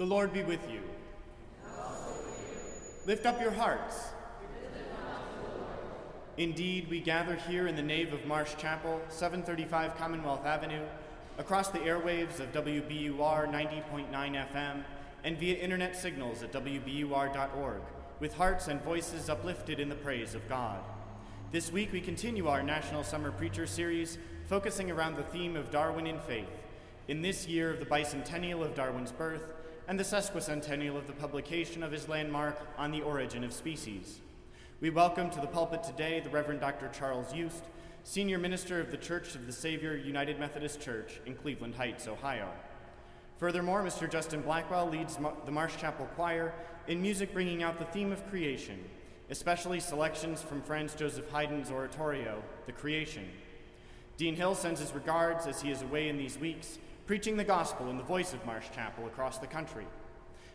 The Lord be with you. Lift up your hearts. Indeed, we gather here in the nave of Marsh Chapel, 735 Commonwealth Avenue, across the airwaves of WBUR 90.9 FM, and via internet signals at WBUR.org, with hearts and voices uplifted in the praise of God. This week, we continue our National Summer Preacher Series, focusing around the theme of Darwin in faith, in this year of the bicentennial of Darwin's birth and the sesquicentennial of the publication of his landmark On the Origin of Species. We welcome to the pulpit today the Reverend Dr. Charles Yoost, Senior Minister of the Church of the Savior United Methodist Church in Cleveland Heights, Ohio. Furthermore, Mr. Justin Blackwell leads the Marsh Chapel Choir in music bringing out the theme of creation, especially selections from Franz Joseph Haydn's oratorio, The Creation. Dean Hill sends his regards as he is away in these weeks preaching the gospel in the voice of Marsh Chapel across the country.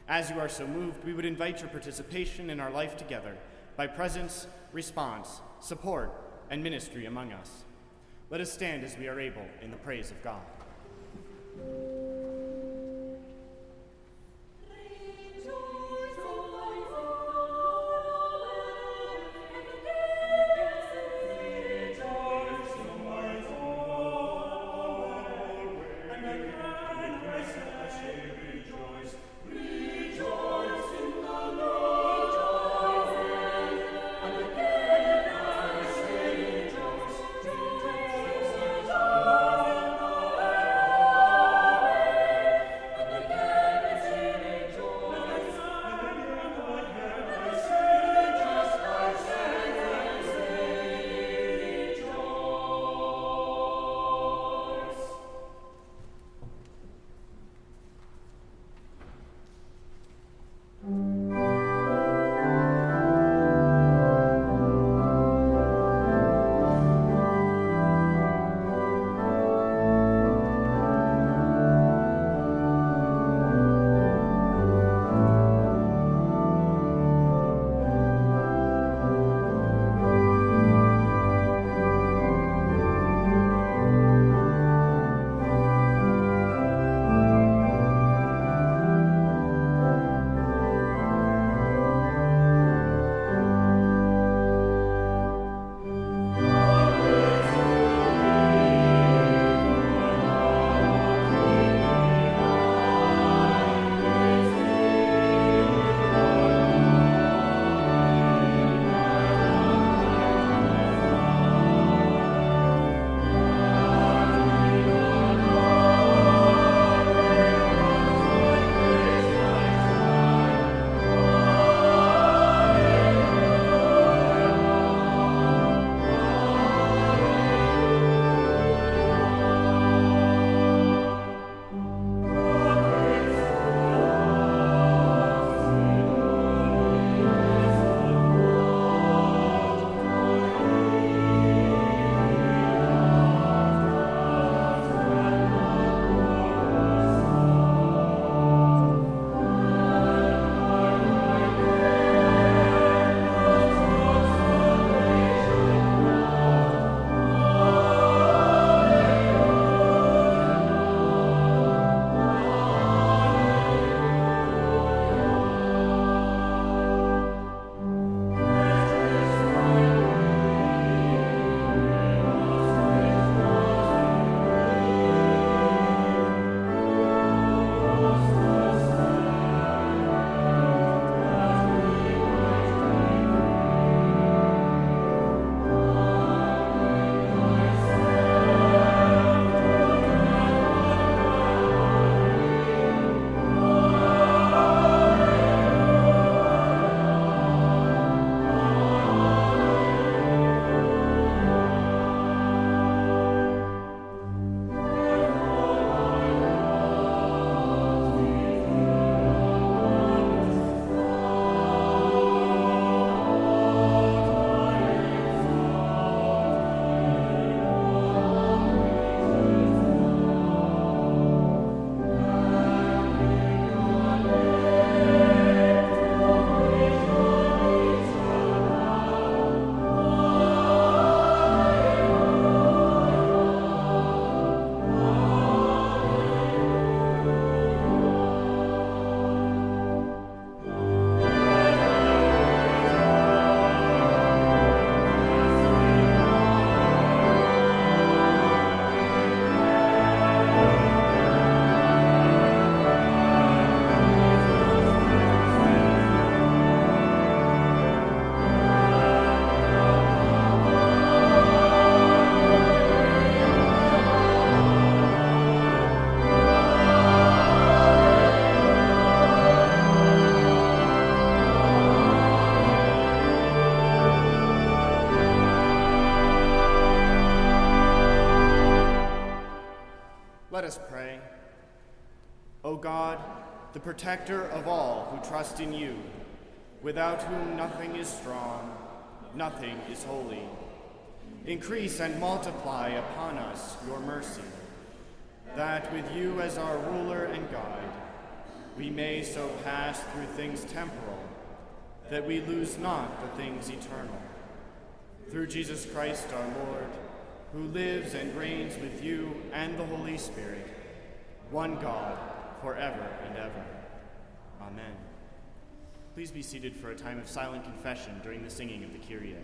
As you are so moved, we would invite your participation in our life together by presence, response, support, and ministry among us. Let us stand as we are able in the praise of God. Protector of all who trust in you, without whom nothing is strong, nothing is holy, increase and multiply upon us your mercy, that with you as our ruler and guide, we may so pass through things temporal that we lose not the things eternal. Through Jesus Christ our Lord, who lives and reigns with you and the Holy Spirit, one God, forever and ever. Amen. Please be seated for a time of silent confession during the singing of the Kyrie.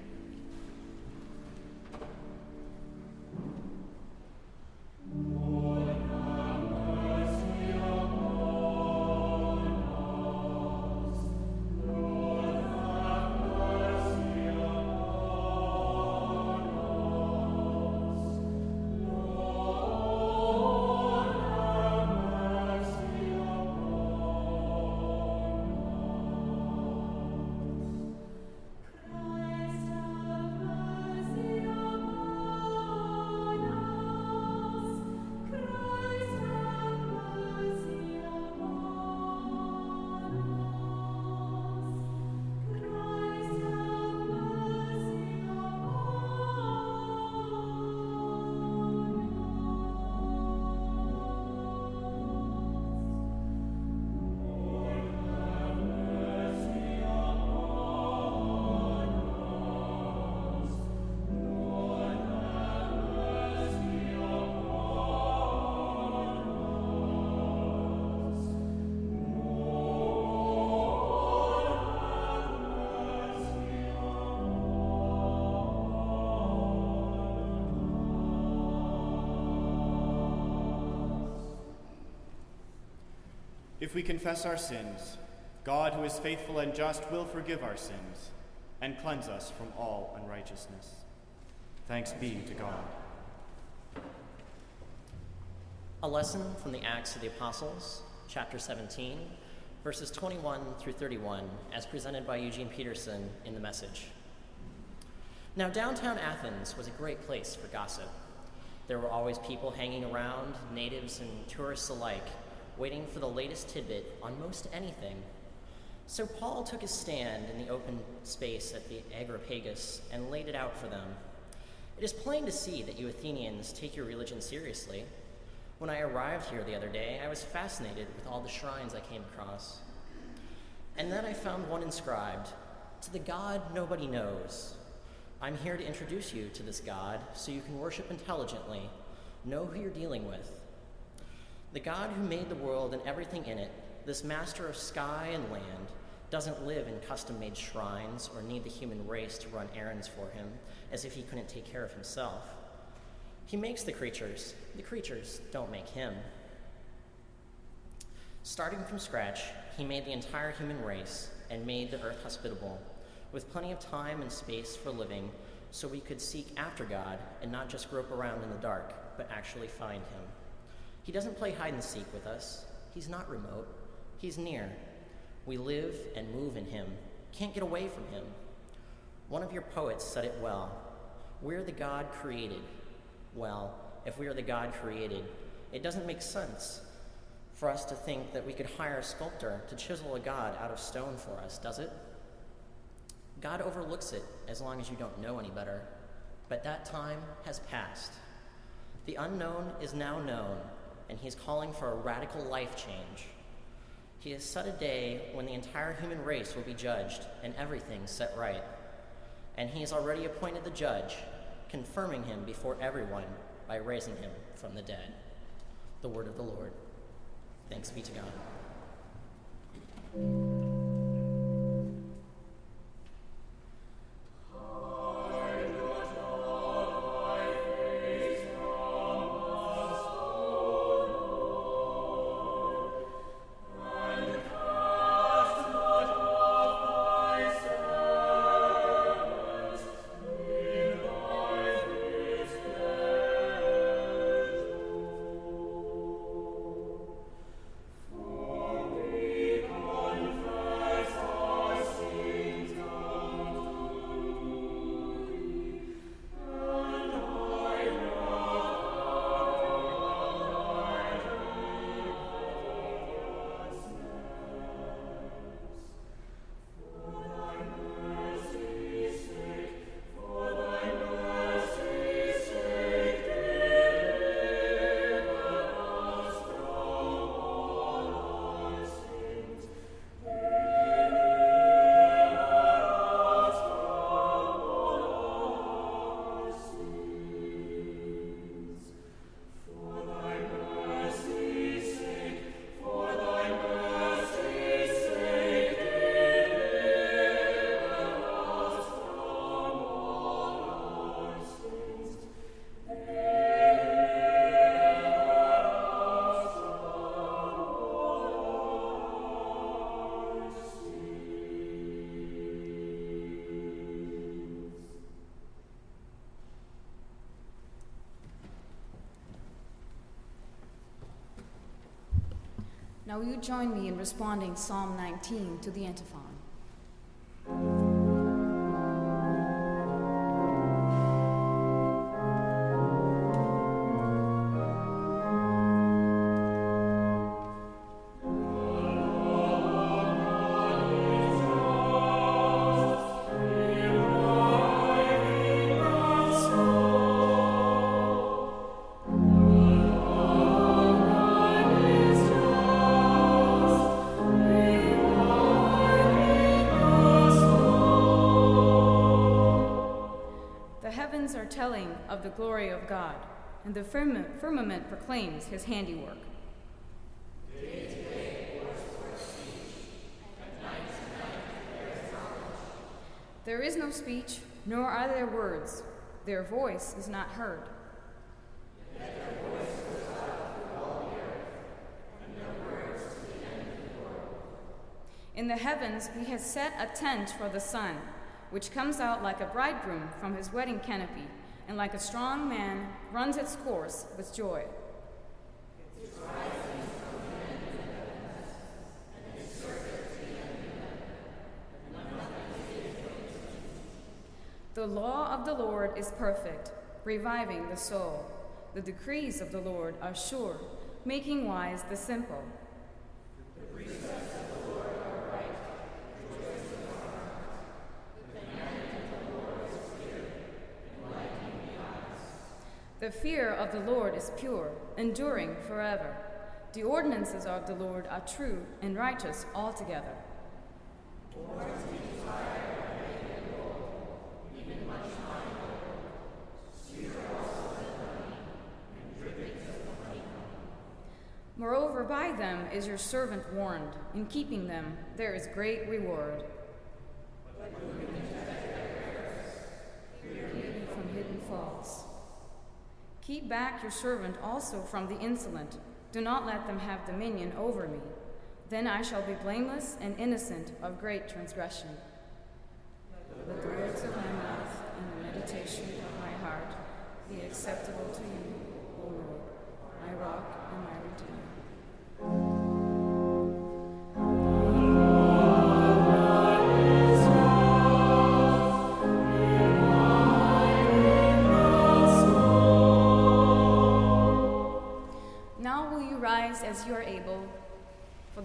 If we confess our sins, God, who is faithful and just, will forgive our sins and cleanse us from all unrighteousness. Thanks be to God. A lesson from the Acts of the Apostles, chapter 17, verses 21 through 31, as presented by Eugene Peterson in the message. Now, downtown Athens was a great place for gossip. There were always people hanging around, natives and tourists alike waiting for the latest tidbit on most anything. So Paul took his stand in the open space at the Areopagus and laid it out for them. It is plain to see that you Athenians take your religion seriously. When I arrived here the other day, I was fascinated with all the shrines I came across. And then I found one inscribed To the God nobody knows. I'm here to introduce you to this God so you can worship intelligently, know who you're dealing with, the God who made the world and everything in it, this master of sky and land, doesn't live in custom made shrines or need the human race to run errands for him as if he couldn't take care of himself. He makes the creatures, the creatures don't make him. Starting from scratch, he made the entire human race and made the earth hospitable, with plenty of time and space for living so we could seek after God and not just grope around in the dark, but actually find him. He doesn't play hide and seek with us. He's not remote, He's near. We live and move in Him, can't get away from Him. One of your poets said it well We're the God created. Well, if we are the God created, it doesn't make sense for us to think that we could hire a sculptor to chisel a God out of stone for us, does it? God overlooks it as long as you don't know any better. But that time has passed. The unknown is now known, and he's calling for a radical life change. He has set a day when the entire human race will be judged and everything set right. And he has already appointed the judge, confirming him before everyone by raising him from the dead. The word of the Lord. Thanks be to God. Now, will you join me in responding Psalm 19 to the antiphon? The glory of God, and the firmament proclaims his handiwork. There is no speech, nor are there words. Their voice is not heard. In the heavens he has set a tent for the sun, which comes out like a bridegroom from his wedding canopy and like a strong man runs its course with joy. The law of the Lord is perfect, reviving the soul. The decrees of the Lord are sure, making wise the simple. The fear of the Lord is pure, enduring forever. The ordinances of the Lord are true and righteous altogether. Moreover, by them is your servant warned. In keeping them, there is great reward. from hidden faults. Keep back your servant also from the insolent. Do not let them have dominion over me. Then I shall be blameless and innocent of great transgression. Let the words of my mouth and the meditation of my heart be acceptable to you, O Lord, my rock and my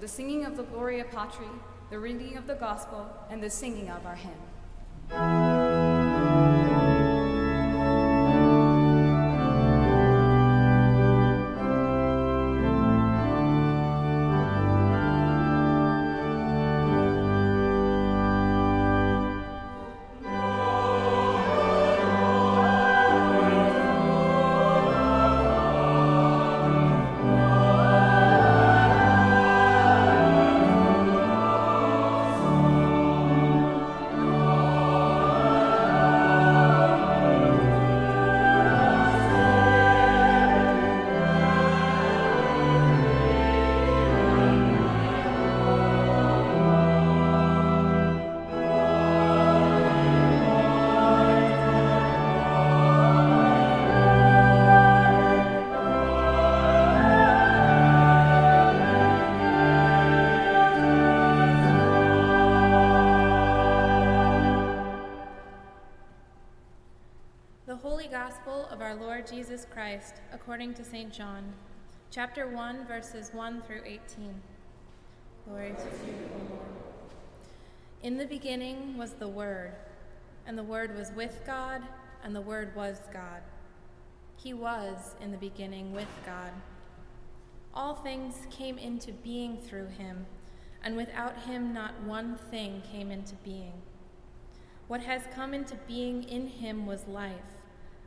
the singing of the Gloria Patri, the reading of the Gospel, and the singing of our hymn. Jesus Christ according to St. John, chapter 1, verses 1 through 18. Glory to you, O Lord. In the beginning was the Word, and the Word was with God, and the Word was God. He was in the beginning with God. All things came into being through him, and without him not one thing came into being. What has come into being in him was life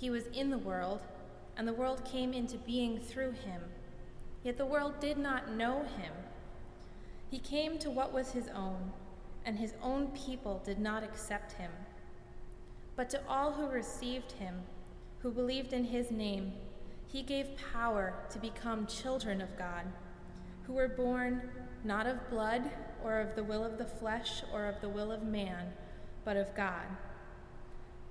He was in the world, and the world came into being through him. Yet the world did not know him. He came to what was his own, and his own people did not accept him. But to all who received him, who believed in his name, he gave power to become children of God, who were born not of blood, or of the will of the flesh, or of the will of man, but of God.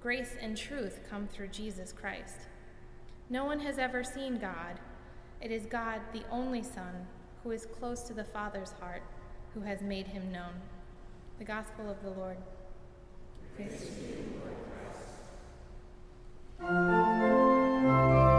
grace and truth come through Jesus Christ. No one has ever seen God. It is God, the only Son, who is close to the Father's heart, who has made him known. The Gospel of the Lord. Praise to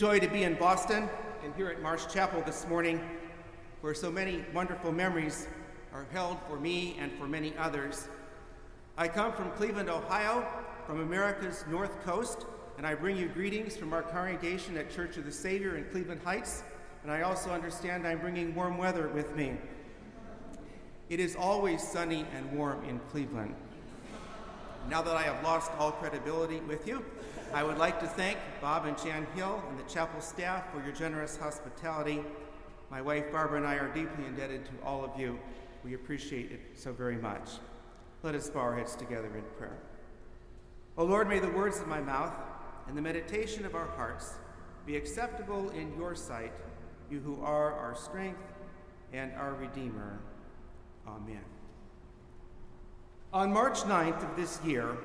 joy to be in Boston and here at Marsh Chapel this morning, where so many wonderful memories are held for me and for many others. I come from Cleveland, Ohio, from America's North Coast, and I bring you greetings from our congregation at Church of the Savior in Cleveland Heights, and I also understand I'm bringing warm weather with me. It is always sunny and warm in Cleveland. Now that I have lost all credibility with you, I would like to thank Bob and Jan Hill and the chapel staff for your generous hospitality. My wife Barbara and I are deeply indebted to all of you. We appreciate it so very much. Let us bow our heads together in prayer. O Lord, may the words of my mouth and the meditation of our hearts be acceptable in your sight, you who are our strength and our Redeemer. Amen. On March 9th of this year,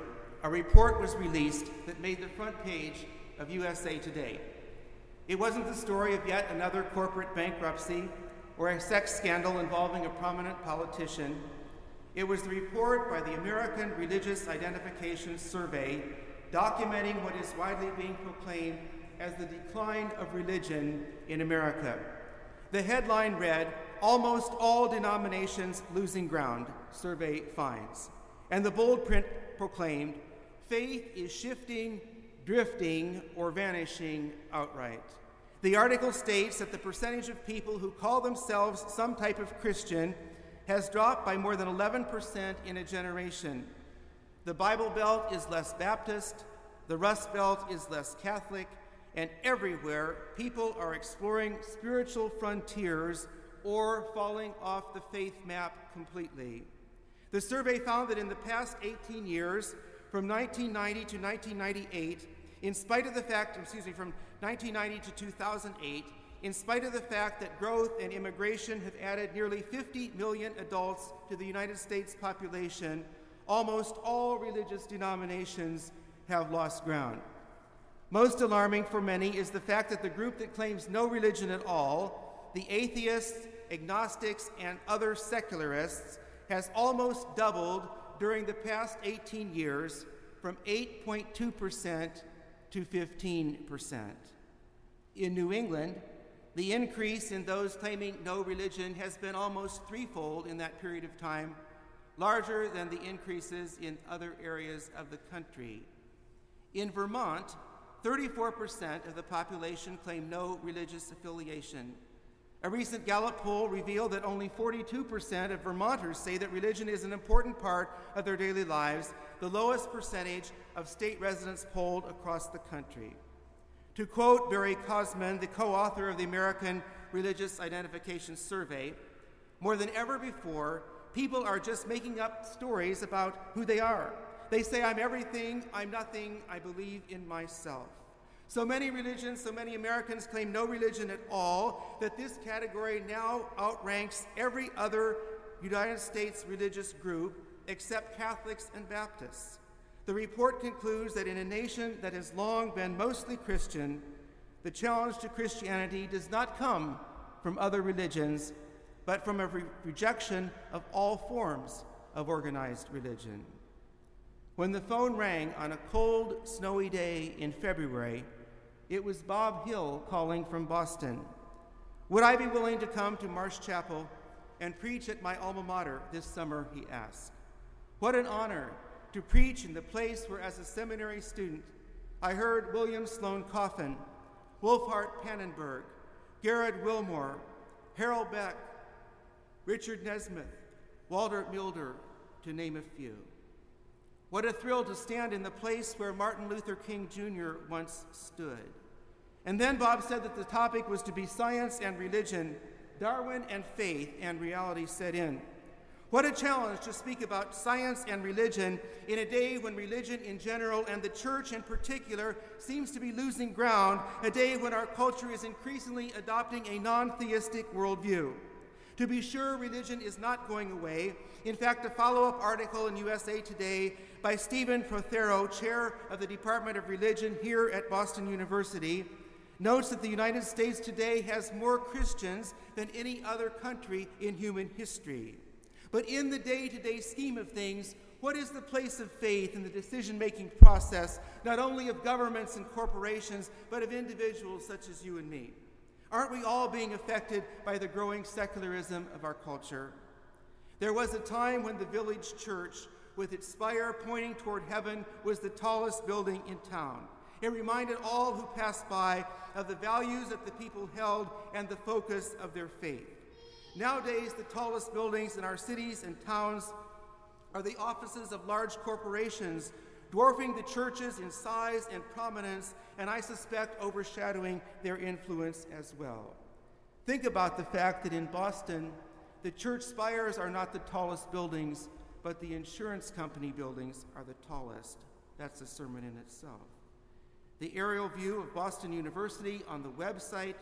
a report was released that made the front page of USA Today. It wasn't the story of yet another corporate bankruptcy or a sex scandal involving a prominent politician. It was the report by the American Religious Identification Survey documenting what is widely being proclaimed as the decline of religion in America. The headline read, Almost all denominations losing ground, survey finds. And the bold print proclaimed, Faith is shifting, drifting, or vanishing outright. The article states that the percentage of people who call themselves some type of Christian has dropped by more than 11% in a generation. The Bible Belt is less Baptist, the Rust Belt is less Catholic, and everywhere people are exploring spiritual frontiers or falling off the faith map completely. The survey found that in the past 18 years, from 1990 to 1998, in spite of the fact, excuse me, from 1990 to 2008, in spite of the fact that growth and immigration have added nearly 50 million adults to the United States population, almost all religious denominations have lost ground. Most alarming for many is the fact that the group that claims no religion at all, the atheists, agnostics, and other secularists, has almost doubled during the past 18 years from 8.2% to 15%. In New England, the increase in those claiming no religion has been almost threefold in that period of time, larger than the increases in other areas of the country. In Vermont, 34% of the population claim no religious affiliation. A recent Gallup poll revealed that only 42% of Vermonters say that religion is an important part of their daily lives, the lowest percentage of state residents polled across the country. To quote Barry Kosmin, the co author of the American Religious Identification Survey, more than ever before, people are just making up stories about who they are. They say, I'm everything, I'm nothing, I believe in myself. So many religions, so many Americans claim no religion at all that this category now outranks every other United States religious group except Catholics and Baptists. The report concludes that in a nation that has long been mostly Christian, the challenge to Christianity does not come from other religions, but from a re- rejection of all forms of organized religion. When the phone rang on a cold, snowy day in February, it was Bob Hill calling from Boston. Would I be willing to come to Marsh Chapel and preach at my alma mater this summer? He asked. What an honor to preach in the place where, as a seminary student, I heard William Sloane Coffin, Wolfhart Pannenberg, Garrett Wilmore, Harold Beck, Richard Nesmith, Walter Muelder, to name a few. What a thrill to stand in the place where Martin Luther King Jr. once stood. And then Bob said that the topic was to be science and religion, Darwin and faith, and reality set in. What a challenge to speak about science and religion in a day when religion in general and the church in particular seems to be losing ground, a day when our culture is increasingly adopting a non theistic worldview. To be sure, religion is not going away. In fact, a follow up article in USA Today by Stephen Prothero, chair of the Department of Religion here at Boston University, notes that the United States today has more Christians than any other country in human history. But in the day to day scheme of things, what is the place of faith in the decision making process, not only of governments and corporations, but of individuals such as you and me? Aren't we all being affected by the growing secularism of our culture? There was a time when the village church with its spire pointing toward heaven, was the tallest building in town. It reminded all who passed by of the values that the people held and the focus of their faith. Nowadays, the tallest buildings in our cities and towns are the offices of large corporations, dwarfing the churches in size and prominence, and I suspect overshadowing their influence as well. Think about the fact that in Boston, the church spires are not the tallest buildings, but the insurance company buildings are the tallest. That's a sermon in itself. The aerial view of Boston University on the website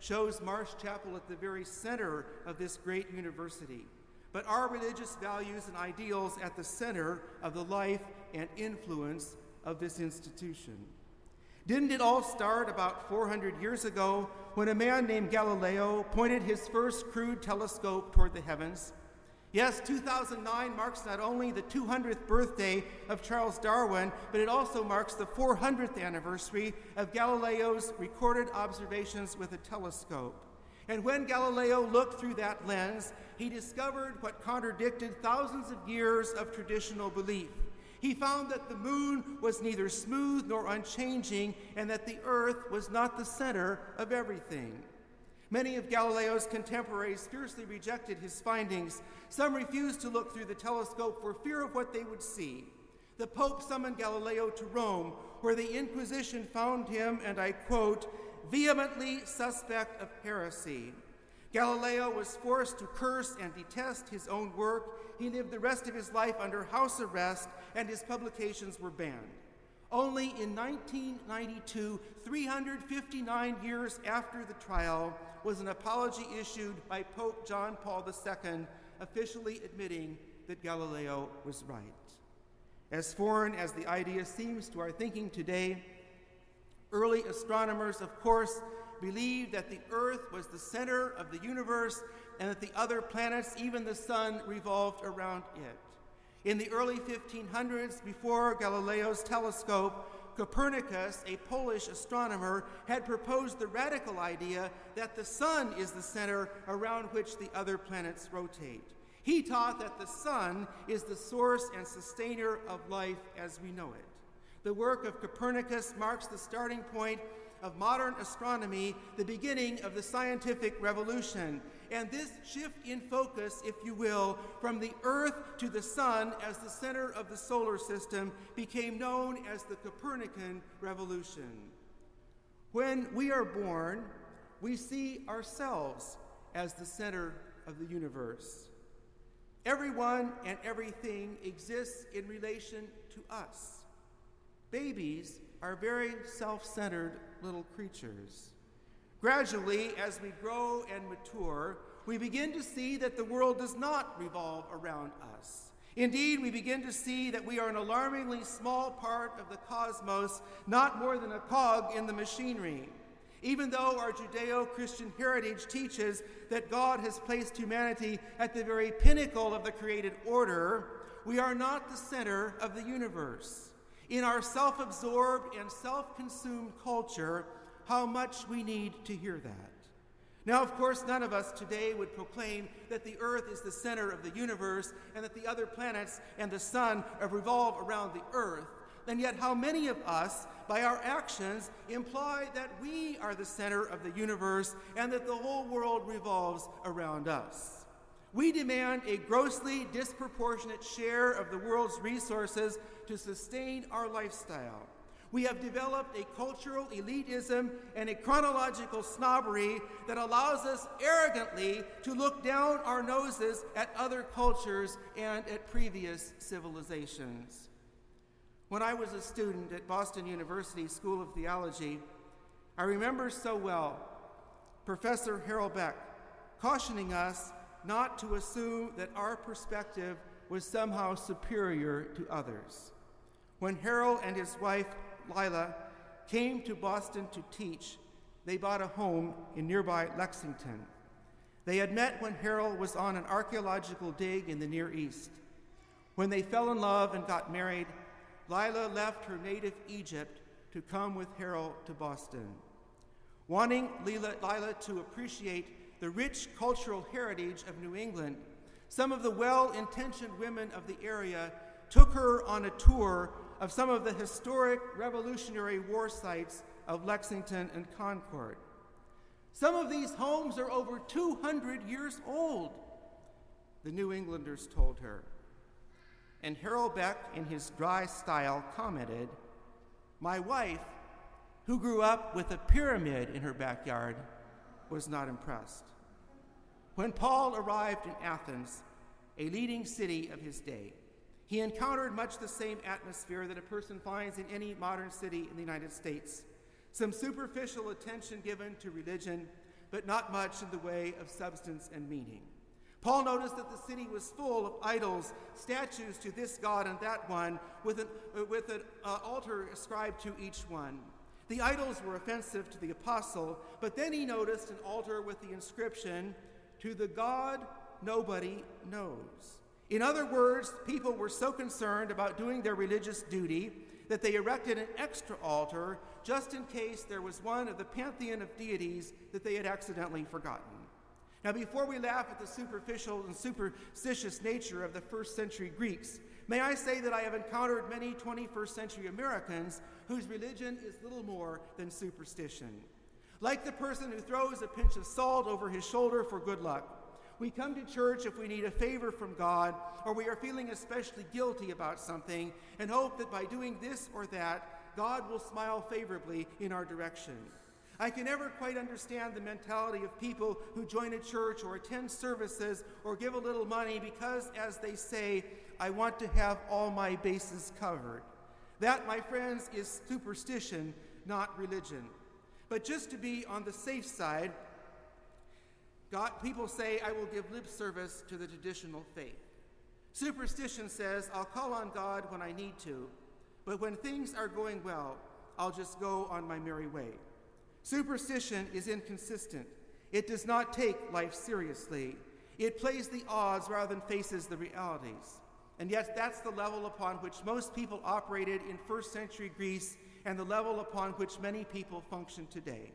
shows Marsh Chapel at the very center of this great university. But our religious values and ideals at the center of the life and influence of this institution. Didn't it all start about 400 years ago when a man named Galileo pointed his first crude telescope toward the heavens? Yes, 2009 marks not only the 200th birthday of Charles Darwin, but it also marks the 400th anniversary of Galileo's recorded observations with a telescope. And when Galileo looked through that lens, he discovered what contradicted thousands of years of traditional belief. He found that the moon was neither smooth nor unchanging, and that the earth was not the center of everything. Many of Galileo's contemporaries fiercely rejected his findings. Some refused to look through the telescope for fear of what they would see. The Pope summoned Galileo to Rome, where the Inquisition found him, and I quote, vehemently suspect of heresy. Galileo was forced to curse and detest his own work. He lived the rest of his life under house arrest, and his publications were banned. Only in 1992, 359 years after the trial, was an apology issued by Pope John Paul II, officially admitting that Galileo was right. As foreign as the idea seems to our thinking today, early astronomers, of course, believed that the Earth was the center of the universe and that the other planets, even the Sun, revolved around it. In the early 1500s, before Galileo's telescope, Copernicus, a Polish astronomer, had proposed the radical idea that the sun is the center around which the other planets rotate. He taught that the sun is the source and sustainer of life as we know it. The work of Copernicus marks the starting point of modern astronomy, the beginning of the scientific revolution. And this shift in focus, if you will, from the Earth to the Sun as the center of the solar system became known as the Copernican Revolution. When we are born, we see ourselves as the center of the universe. Everyone and everything exists in relation to us. Babies are very self centered little creatures. Gradually, as we grow and mature, we begin to see that the world does not revolve around us. Indeed, we begin to see that we are an alarmingly small part of the cosmos, not more than a cog in the machinery. Even though our Judeo Christian heritage teaches that God has placed humanity at the very pinnacle of the created order, we are not the center of the universe in our self absorbed and self consumed culture, how much we need to hear that. Now, of course, none of us today would proclaim that the earth is the center of the universe and that the other planets and the sun revolve around the earth. And yet, how many of us, by our actions, imply that we are the center of the universe and that the whole world revolves around us? We demand a grossly disproportionate share of the world's resources to sustain our lifestyle. We have developed a cultural elitism and a chronological snobbery that allows us arrogantly to look down our noses at other cultures and at previous civilizations. When I was a student at Boston University School of Theology, I remember so well Professor Harold Beck cautioning us not to assume that our perspective was somehow superior to others. When Harold and his wife, Lila, came to Boston to teach, they bought a home in nearby Lexington. They had met when Harold was on an archaeological dig in the Near East. When they fell in love and got married, Lila left her native Egypt to come with Harold to Boston. Wanting Lila, Lila to appreciate the rich cultural heritage of New England, some of the well intentioned women of the area took her on a tour of some of the historic Revolutionary War sites of Lexington and Concord. Some of these homes are over 200 years old, the New Englanders told her. And Harold Beck, in his dry style, commented, My wife, who grew up with a pyramid in her backyard, was not impressed. When Paul arrived in Athens, a leading city of his day, he encountered much the same atmosphere that a person finds in any modern city in the United States some superficial attention given to religion, but not much in the way of substance and meaning. Paul noticed that the city was full of idols, statues to this god and that one, with an, uh, with an uh, altar ascribed to each one. The idols were offensive to the apostle, but then he noticed an altar with the inscription, to the God nobody knows. In other words, people were so concerned about doing their religious duty that they erected an extra altar just in case there was one of the pantheon of deities that they had accidentally forgotten. Now, before we laugh at the superficial and superstitious nature of the first century Greeks, may I say that I have encountered many 21st century Americans whose religion is little more than superstition. Like the person who throws a pinch of salt over his shoulder for good luck, we come to church if we need a favor from God or we are feeling especially guilty about something and hope that by doing this or that, God will smile favorably in our direction. I can never quite understand the mentality of people who join a church or attend services or give a little money because, as they say, I want to have all my bases covered. That, my friends, is superstition, not religion. But just to be on the safe side, God, people say, I will give lip service to the traditional faith. Superstition says, I'll call on God when I need to, but when things are going well, I'll just go on my merry way. Superstition is inconsistent. It does not take life seriously. It plays the odds rather than faces the realities. And yet, that's the level upon which most people operated in first century Greece and the level upon which many people function today.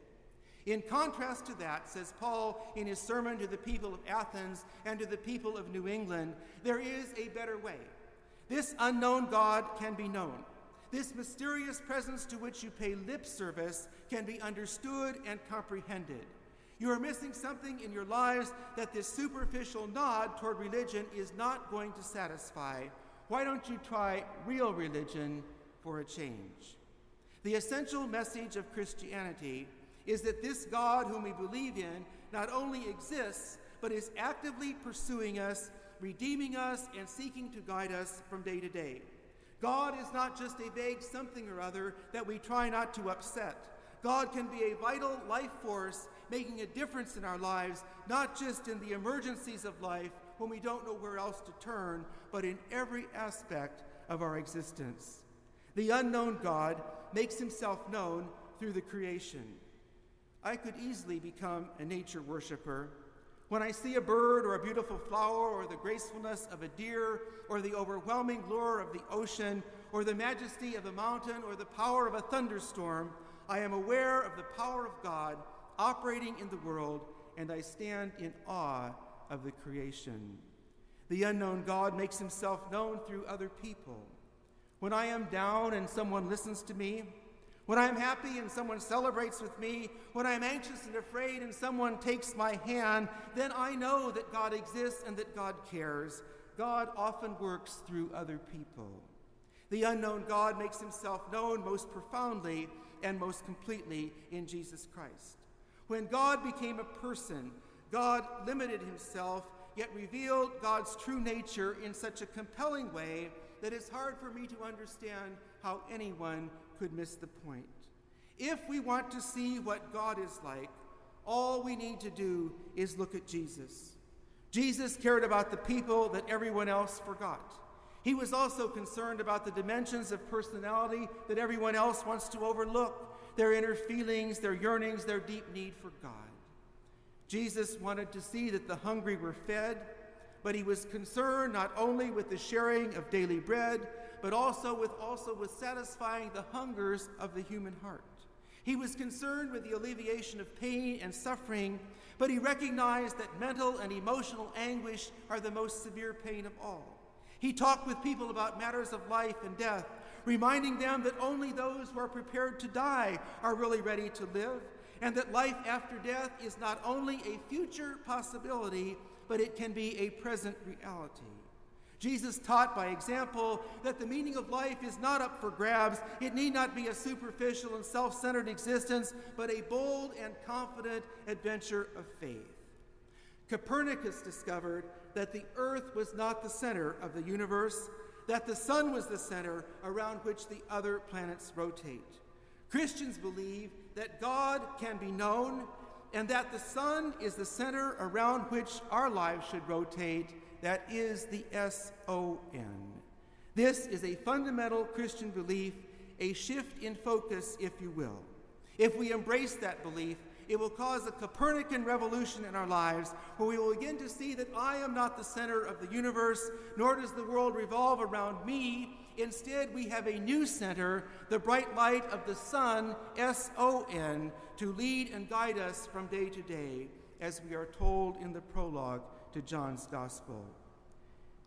In contrast to that, says Paul in his sermon to the people of Athens and to the people of New England, there is a better way. This unknown God can be known. This mysterious presence to which you pay lip service can be understood and comprehended. You are missing something in your lives that this superficial nod toward religion is not going to satisfy. Why don't you try real religion for a change? The essential message of Christianity is that this God whom we believe in not only exists, but is actively pursuing us, redeeming us, and seeking to guide us from day to day. God is not just a vague something or other that we try not to upset. God can be a vital life force making a difference in our lives, not just in the emergencies of life when we don't know where else to turn, but in every aspect of our existence. The unknown God makes himself known through the creation. I could easily become a nature worshiper when I see a bird or a beautiful flower or the gracefulness of a deer or the overwhelming lure of the ocean or the majesty of a mountain or the power of a thunderstorm, I am aware of the power of God operating in the world and I stand in awe of the creation. The unknown God makes himself known through other people. When I am down and someone listens to me, when I'm happy and someone celebrates with me, when I'm anxious and afraid and someone takes my hand, then I know that God exists and that God cares. God often works through other people. The unknown God makes himself known most profoundly and most completely in Jesus Christ. When God became a person, God limited himself, yet revealed God's true nature in such a compelling way that it's hard for me to understand how anyone could miss the point. If we want to see what God is like, all we need to do is look at Jesus. Jesus cared about the people that everyone else forgot. He was also concerned about the dimensions of personality that everyone else wants to overlook their inner feelings, their yearnings, their deep need for God. Jesus wanted to see that the hungry were fed, but he was concerned not only with the sharing of daily bread, but also with also with satisfying the hungers of the human heart. He was concerned with the alleviation of pain and suffering, but he recognized that mental and emotional anguish are the most severe pain of all. He talked with people about matters of life and death, reminding them that only those who are prepared to die are really ready to live, and that life after death is not only a future possibility, but it can be a present reality. Jesus taught by example that the meaning of life is not up for grabs. It need not be a superficial and self centered existence, but a bold and confident adventure of faith. Copernicus discovered that the earth was not the center of the universe, that the sun was the center around which the other planets rotate. Christians believe that God can be known and that the sun is the center around which our lives should rotate. That is the S O N. This is a fundamental Christian belief, a shift in focus, if you will. If we embrace that belief, It will cause a Copernican revolution in our lives where we will begin to see that I am not the center of the universe, nor does the world revolve around me. Instead, we have a new center, the bright light of the sun, S O N, to lead and guide us from day to day, as we are told in the prologue to John's Gospel.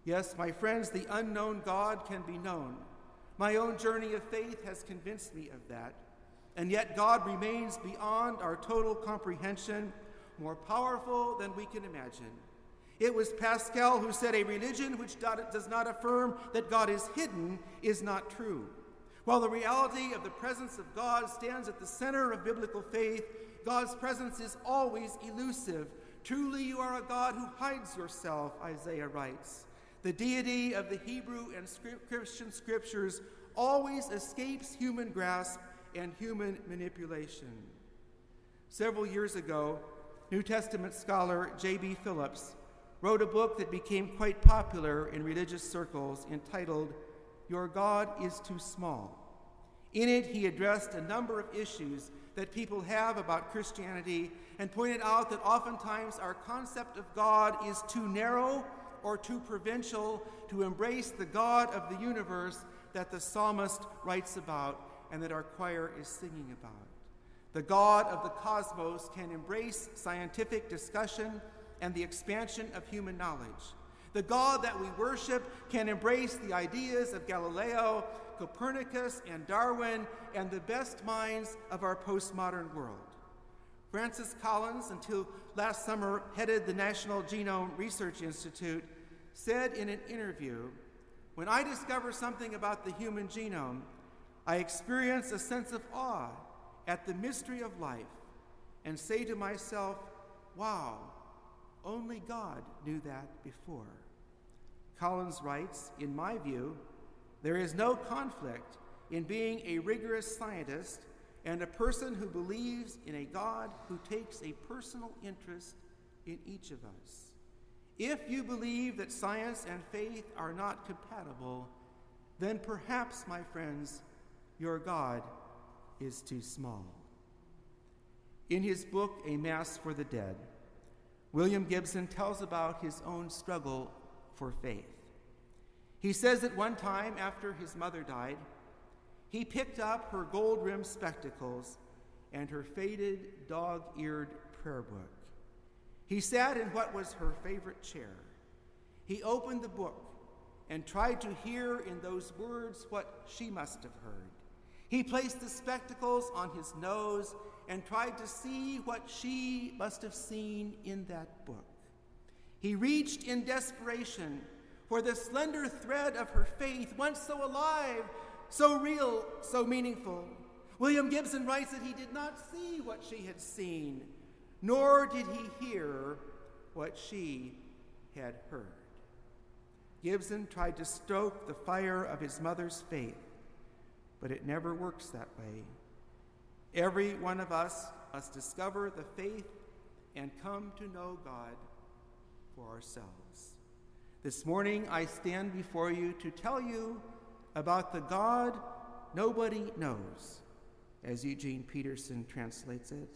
Yes, my friends, the unknown God can be known. My own journey of faith has convinced me of that. And yet, God remains beyond our total comprehension, more powerful than we can imagine. It was Pascal who said, A religion which does not affirm that God is hidden is not true. While the reality of the presence of God stands at the center of biblical faith, God's presence is always elusive. Truly, you are a God who hides yourself, Isaiah writes. The deity of the Hebrew and Christian scriptures always escapes human grasp and human manipulation. Several years ago, New Testament scholar J.B. Phillips wrote a book that became quite popular in religious circles entitled Your God is Too Small. In it, he addressed a number of issues that people have about Christianity and pointed out that oftentimes our concept of God is too narrow or too provincial to embrace the God of the universe that the psalmist writes about and that our choir is singing about. The God of the cosmos can embrace scientific discussion and the expansion of human knowledge. The God that we worship can embrace the ideas of Galileo, Copernicus, and Darwin, and the best minds of our postmodern world. Francis Collins, until last summer headed the National Genome Research Institute, said in an interview When I discover something about the human genome, I experience a sense of awe at the mystery of life and say to myself, wow, only God knew that before. Collins writes In my view, there is no conflict in being a rigorous scientist and a person who believes in a God who takes a personal interest in each of us. If you believe that science and faith are not compatible, then perhaps, my friends, your God is too small. In his book, A Mass for the Dead, William Gibson tells about his own struggle for faith. He says that one time after his mother died, he picked up her gold rimmed spectacles and her faded, dog eared prayer book. He sat in what was her favorite chair. He opened the book and tried to hear in those words what she must have heard. He placed the spectacles on his nose and tried to see what she must have seen in that book. He reached in desperation for the slender thread of her faith, once so alive, so real, so meaningful. William Gibson writes that he did not see what she had seen, nor did he hear what she had heard. Gibson tried to stoke the fire of his mother's faith but it never works that way. Every one of us must discover the faith and come to know God for ourselves. This morning, I stand before you to tell you about the God nobody knows, as Eugene Peterson translates it.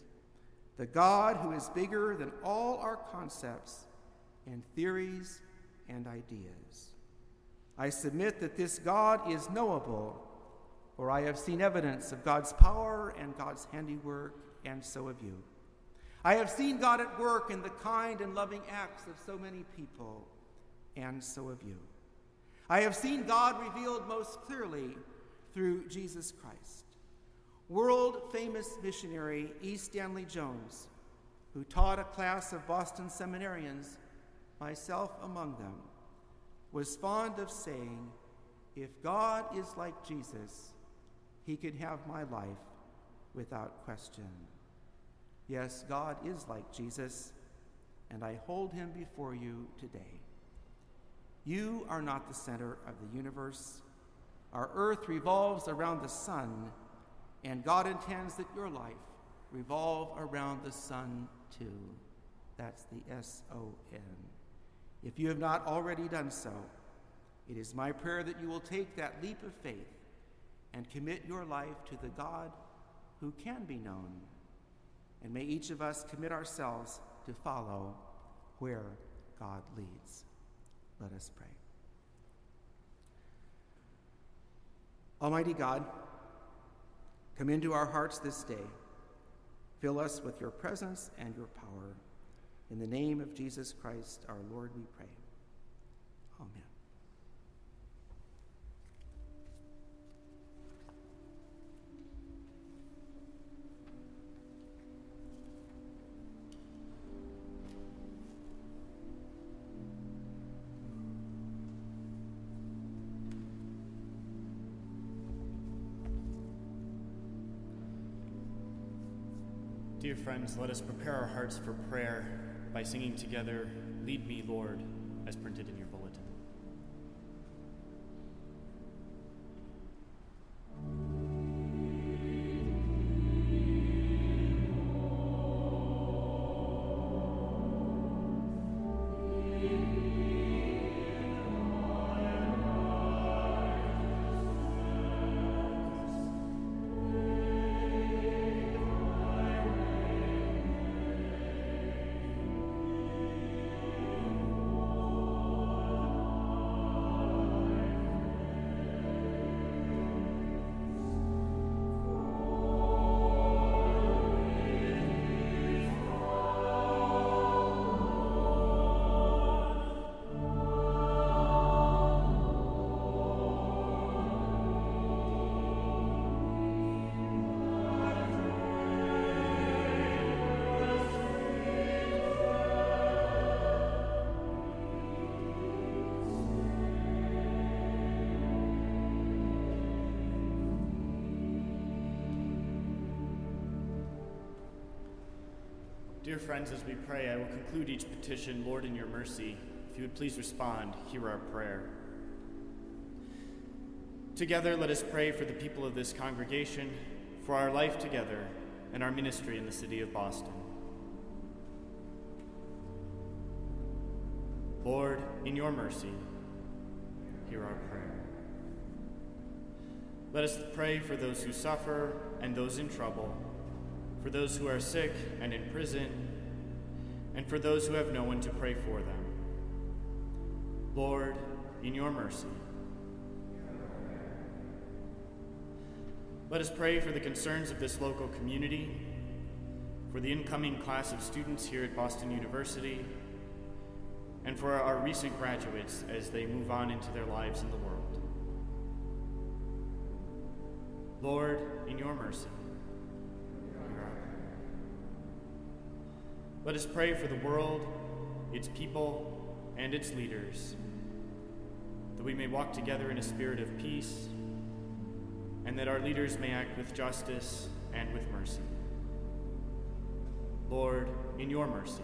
The God who is bigger than all our concepts and theories and ideas. I submit that this God is knowable for I have seen evidence of God's power and God's handiwork, and so have you. I have seen God at work in the kind and loving acts of so many people, and so have you. I have seen God revealed most clearly through Jesus Christ. World famous missionary E. Stanley Jones, who taught a class of Boston seminarians, myself among them, was fond of saying, If God is like Jesus, he can have my life without question. Yes, God is like Jesus, and I hold him before you today. You are not the center of the universe. Our earth revolves around the sun, and God intends that your life revolve around the sun too. That's the S O N. If you have not already done so, it is my prayer that you will take that leap of faith and commit your life to the God who can be known and may each of us commit ourselves to follow where God leads. Let us pray. Almighty God, come into our hearts this day. Fill us with your presence and your power. In the name of Jesus Christ, our Lord, we pray. Friends, let us prepare our hearts for prayer by singing together, Lead Me, Lord, as printed in your Dear friends, as we pray, I will conclude each petition, Lord, in your mercy. If you would please respond, hear our prayer. Together, let us pray for the people of this congregation, for our life together, and our ministry in the city of Boston. Lord, in your mercy, hear our prayer. Let us pray for those who suffer and those in trouble for those who are sick and in prison, and for those who have no one to pray for them. Lord, in your mercy. Let us pray for the concerns of this local community, for the incoming class of students here at Boston University, and for our recent graduates as they move on into their lives in the world. Lord, in your mercy. Let us pray for the world, its people, and its leaders, that we may walk together in a spirit of peace, and that our leaders may act with justice and with mercy. Lord, in your mercy,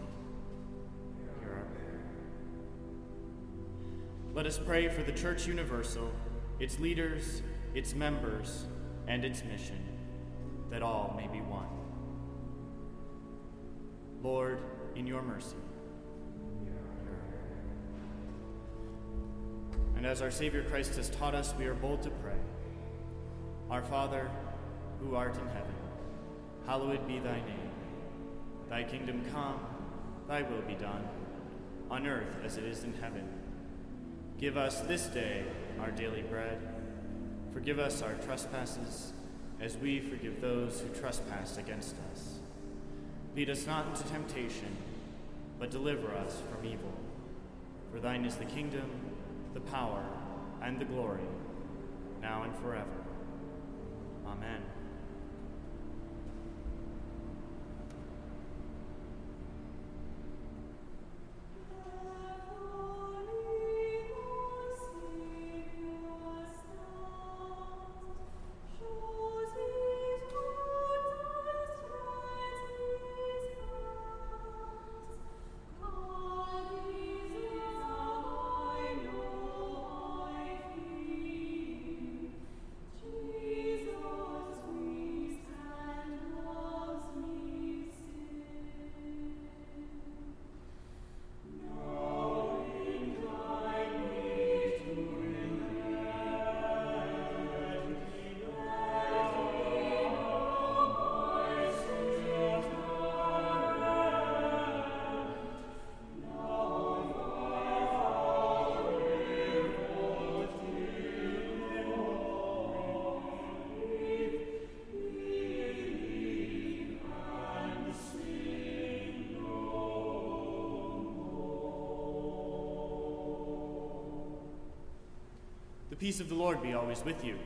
hear our prayer. Let us pray for the Church Universal, its leaders, its members, and its mission, that all may be one. Lord, in your mercy. And as our Savior Christ has taught us, we are bold to pray Our Father, who art in heaven, hallowed be thy name. Thy kingdom come, thy will be done, on earth as it is in heaven. Give us this day our daily bread. Forgive us our trespasses, as we forgive those who trespass against us Lead us not into temptation, but deliver us from evil. For thine is the kingdom, the power, and the glory, now and forever. Peace of the Lord be always with you.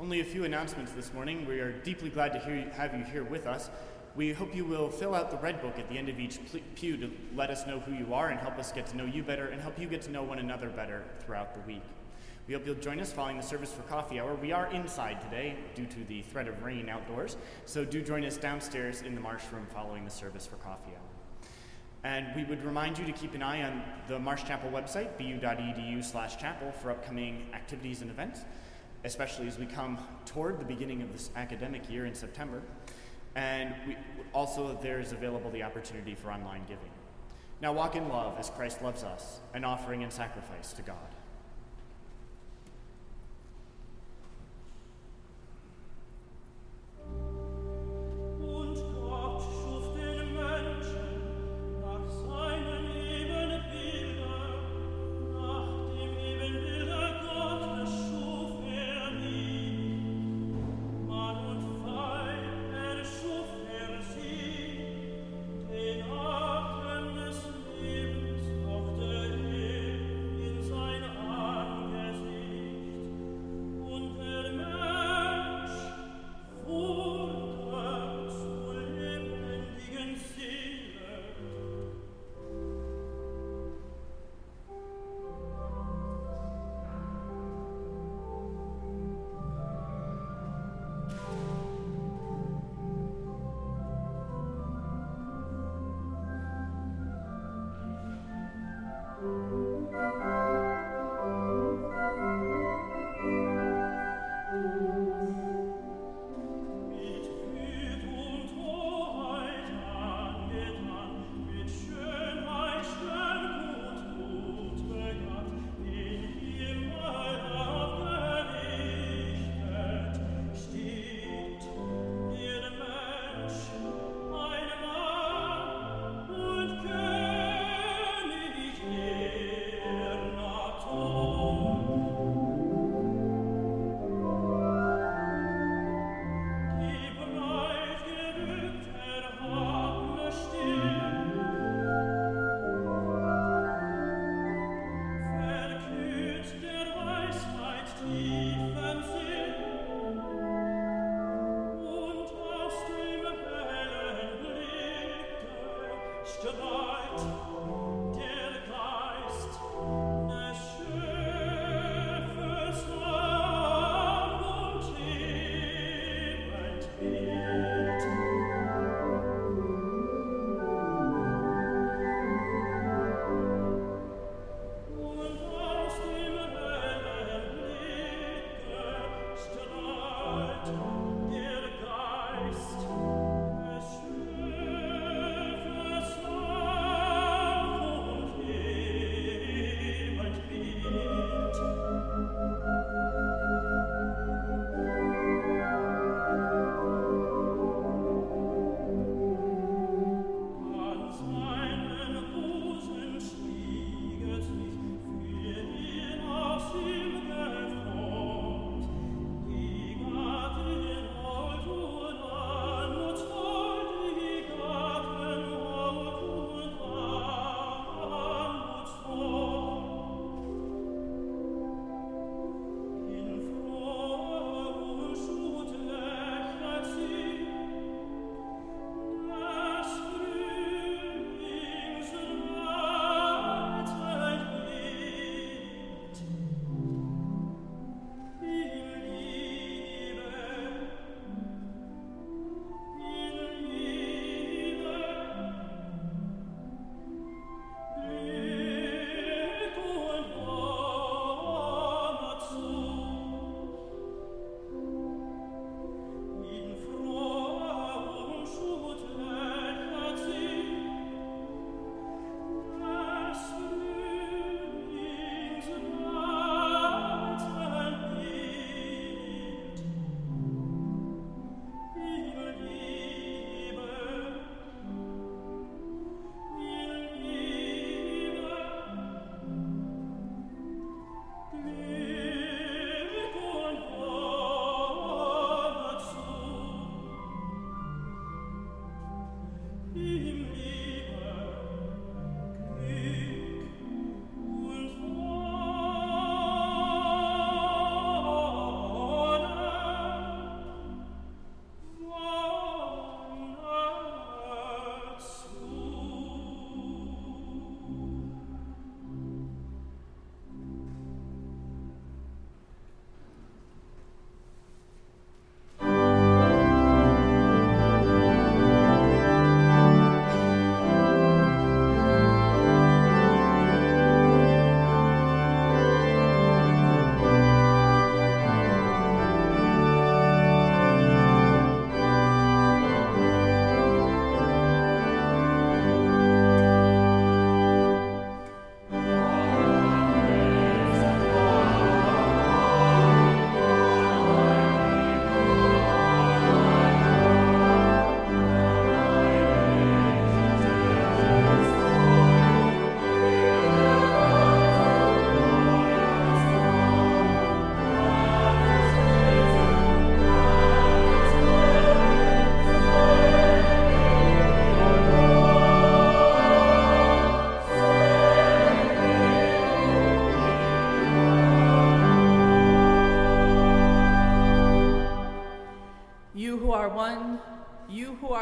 Only a few announcements this morning. We are deeply glad to hear, have you here with us. We hope you will fill out the red book at the end of each pew to let us know who you are and help us get to know you better and help you get to know one another better throughout the week. We hope you'll join us following the service for coffee hour. We are inside today due to the threat of rain outdoors, so do join us downstairs in the Marsh Room following the service for coffee hour. And we would remind you to keep an eye on the Marsh Chapel website, bu.edu slash chapel, for upcoming activities and events, especially as we come toward the beginning of this academic year in September. And we, also, there is available the opportunity for online giving. Now walk in love as Christ loves us, an offering and sacrifice to God.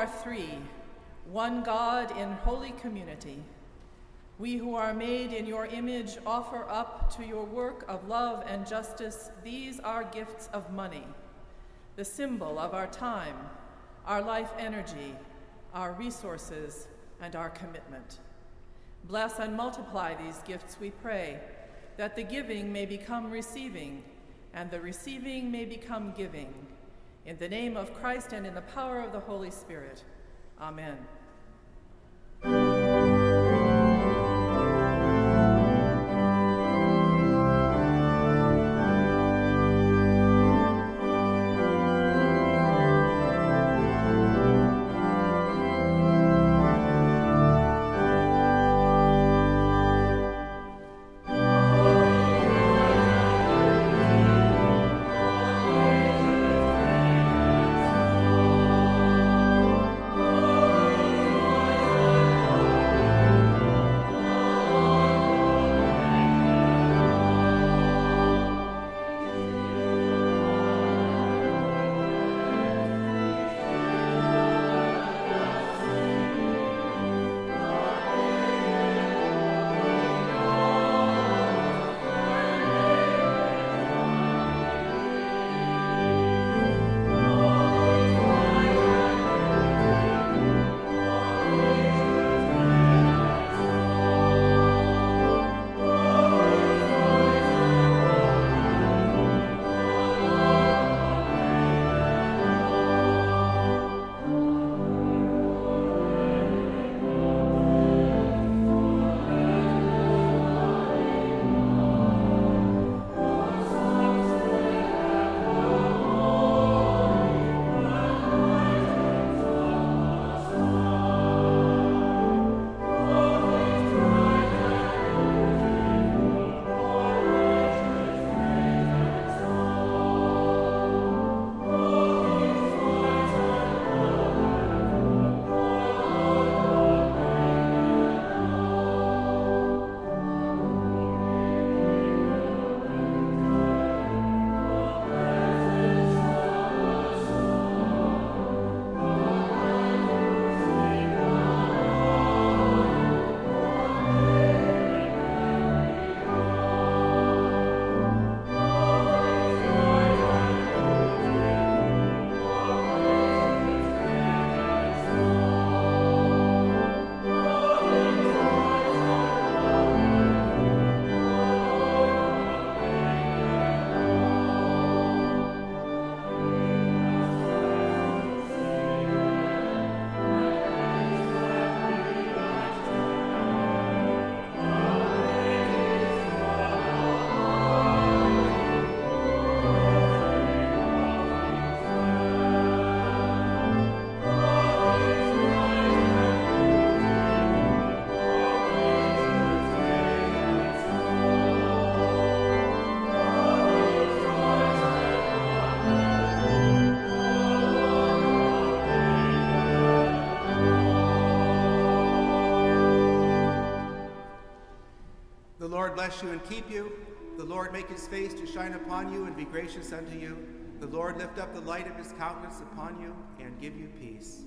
Are three, one God in holy community. We who are made in your image offer up to your work of love and justice these our gifts of money, the symbol of our time, our life energy, our resources, and our commitment. Bless and multiply these gifts, we pray, that the giving may become receiving, and the receiving may become giving. In the name of Christ and in the power of the Holy Spirit. Amen. Lord bless you and keep you. The Lord make his face to shine upon you and be gracious unto you. The Lord lift up the light of his countenance upon you and give you peace.